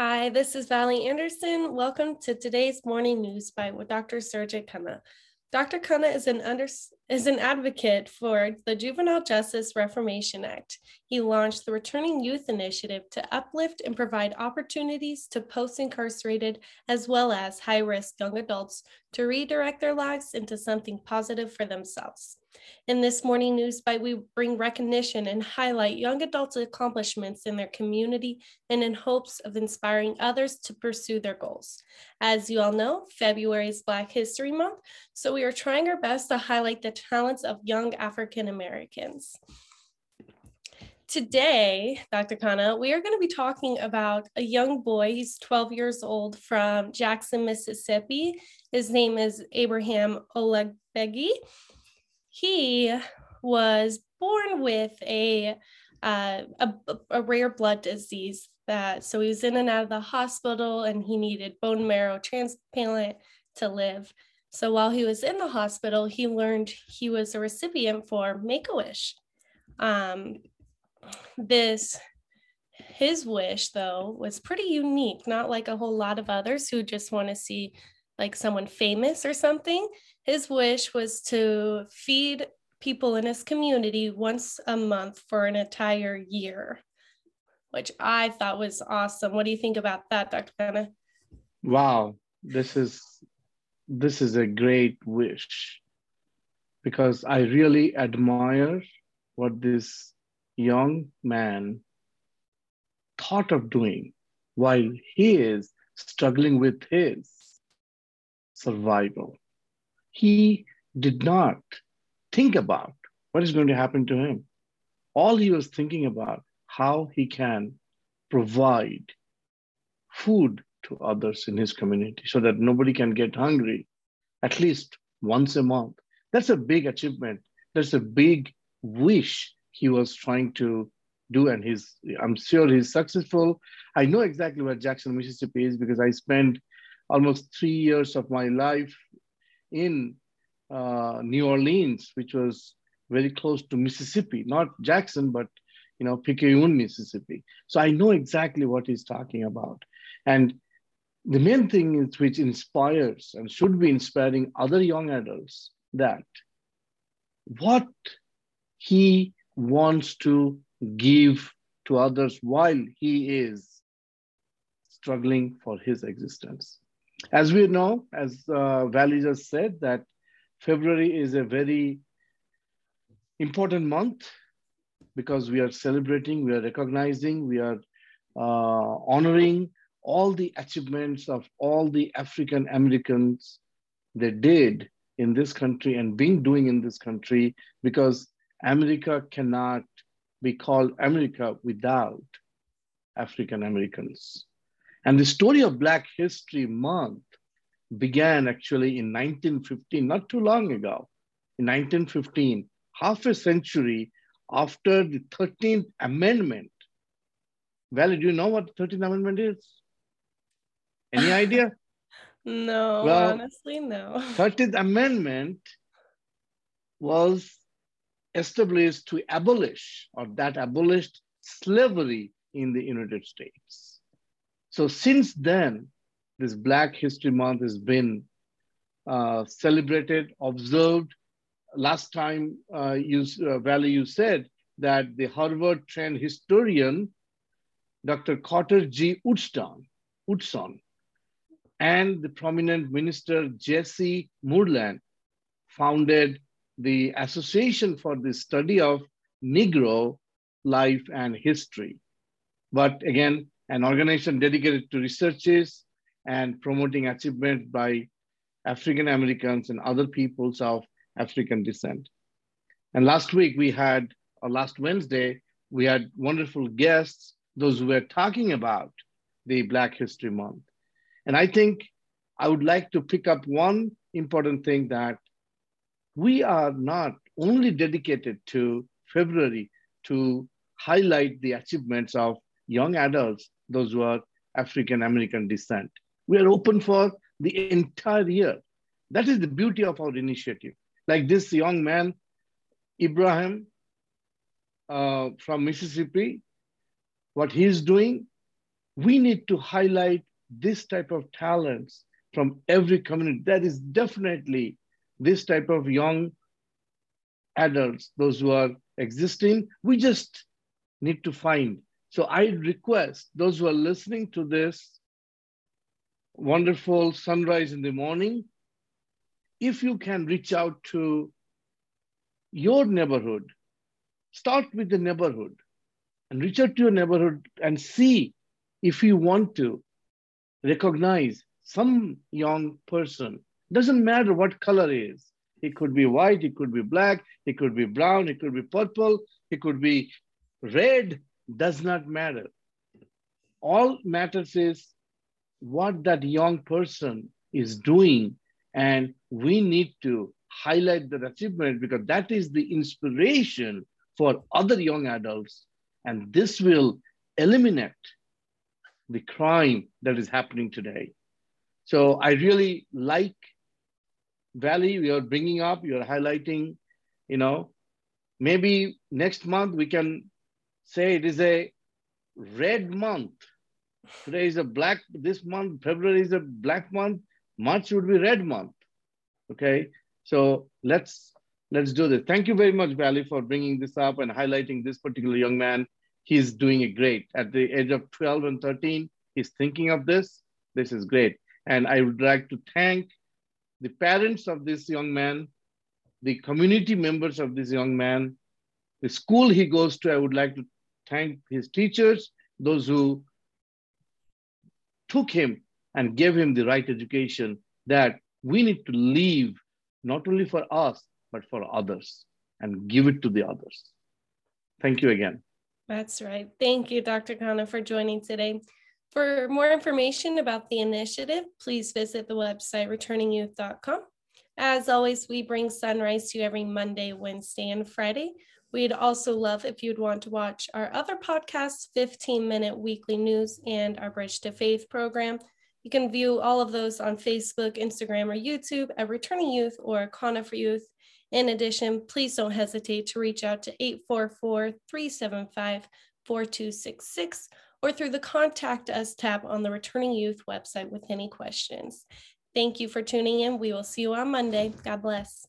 Hi, this is Valli Anderson. Welcome to today's morning news by Dr. Surajit Khanna. Dr. Khanna is an, under, is an advocate for the Juvenile Justice Reformation Act. He launched the Returning Youth Initiative to uplift and provide opportunities to post incarcerated as well as high risk young adults to redirect their lives into something positive for themselves. In this morning news bite, we bring recognition and highlight young adults' accomplishments in their community and in hopes of inspiring others to pursue their goals. As you all know, February is Black History Month, so we are trying our best to highlight the talents of young African Americans. Today, Dr. Khanna, we are going to be talking about a young boy. He's 12 years old from Jackson, Mississippi. His name is Abraham Olagbegi. He was born with a, uh, a, a rare blood disease that so he was in and out of the hospital and he needed bone marrow transplant to live. So while he was in the hospital, he learned he was a recipient for Make a Wish. Um, this, his wish though, was pretty unique, not like a whole lot of others who just want to see like someone famous or something. His wish was to feed people in his community once a month for an entire year, which I thought was awesome. What do you think about that, Dr. Khanna? Wow, this is this is a great wish because I really admire what this young man thought of doing while he is struggling with his survival. He did not think about what is going to happen to him. All he was thinking about how he can provide food to others in his community so that nobody can get hungry at least once a month. That's a big achievement. That's a big wish he was trying to do. And he's, I'm sure he's successful. I know exactly where Jackson, Mississippi is because I spent almost three years of my life in uh, New Orleans, which was very close to Mississippi, not Jackson, but you know, Picayune, Mississippi. So I know exactly what he's talking about. And the main thing is which inspires and should be inspiring other young adults that what he wants to give to others while he is struggling for his existence. As we know, as uh, just said, that February is a very important month because we are celebrating, we are recognizing, we are uh, honoring all the achievements of all the African Americans they did in this country and been doing in this country because America cannot be called America without African Americans. And the story of Black History Month began actually in 1915, not too long ago. In 1915, half a century after the 13th Amendment. Valli, do you know what the 13th Amendment is? Any idea? no, well, honestly, no. 13th Amendment was established to abolish or that abolished slavery in the United States. So since then, this Black History Month has been uh, celebrated, observed. Last time, uh, you, uh, Valli, you said that the Harvard trained historian, Dr. Carter G. Woodson, Woodson and the prominent minister, Jesse Moorland, founded the Association for the Study of Negro Life and History. But again, an organization dedicated to researches and promoting achievement by African Americans and other peoples of African descent. And last week we had, or last Wednesday, we had wonderful guests, those who were talking about the Black History Month. And I think I would like to pick up one important thing that we are not only dedicated to February to highlight the achievements of young adults, those who are African American descent. We are open for the entire year. That is the beauty of our initiative. Like this young man, uh, from Mississippi, what he's doing, we need to highlight this type of talents from every community. That is definitely this type of young adults, those who are existing, we just need to find. So I request those who are listening to this wonderful sunrise in the morning, if you can reach out to your neighborhood, start with the neighborhood and reach out to your neighborhood and see if you want to recognize some young person. Doesn't matter what color is. It could be white, it could be black, it could be brown, it could be purple, it could be red, does not matter. All matters is what that young person is doing. And we need to highlight that achievement because that is the inspiration for other young adults. And this will eliminate the crime that is happening today. So I really like Valli, you're bringing up, you're highlighting, you know, maybe next month we can say it is a red month. Today is a black, this month, February is a black month, March would be red month. Okay, so let's let's do this. Thank you very much, Valli, for bringing this up and highlighting this particular young man. He's doing it great. At the age of 12 and 13, he's thinking of this. This is great. And I would like to thank the parents of this young man, the community members of this young man, the school he goes to. I would like to thank his teachers, those who took him and gave him the right education that we need to leave not only for us, but for others and give it to the others. Thank you again. That's right. Thank you, Dr. Khanna, for joining today. For more information about the initiative, please visit the website returningyouth.com. As always, we bring Sunrise to you every Monday, Wednesday, and Friday. We'd also love if you'd want to watch our other podcasts, 15 minute weekly news, and our Bridge to Faith program. You can view all of those on Facebook, Instagram, or YouTube at Returning Youth or Khanna for Youth. In addition, please don't hesitate to reach out to 844 375 4266 or through the Contact Us tab on the Returning Youth website with any questions. Thank you for tuning in. We will see you on Monday. God bless.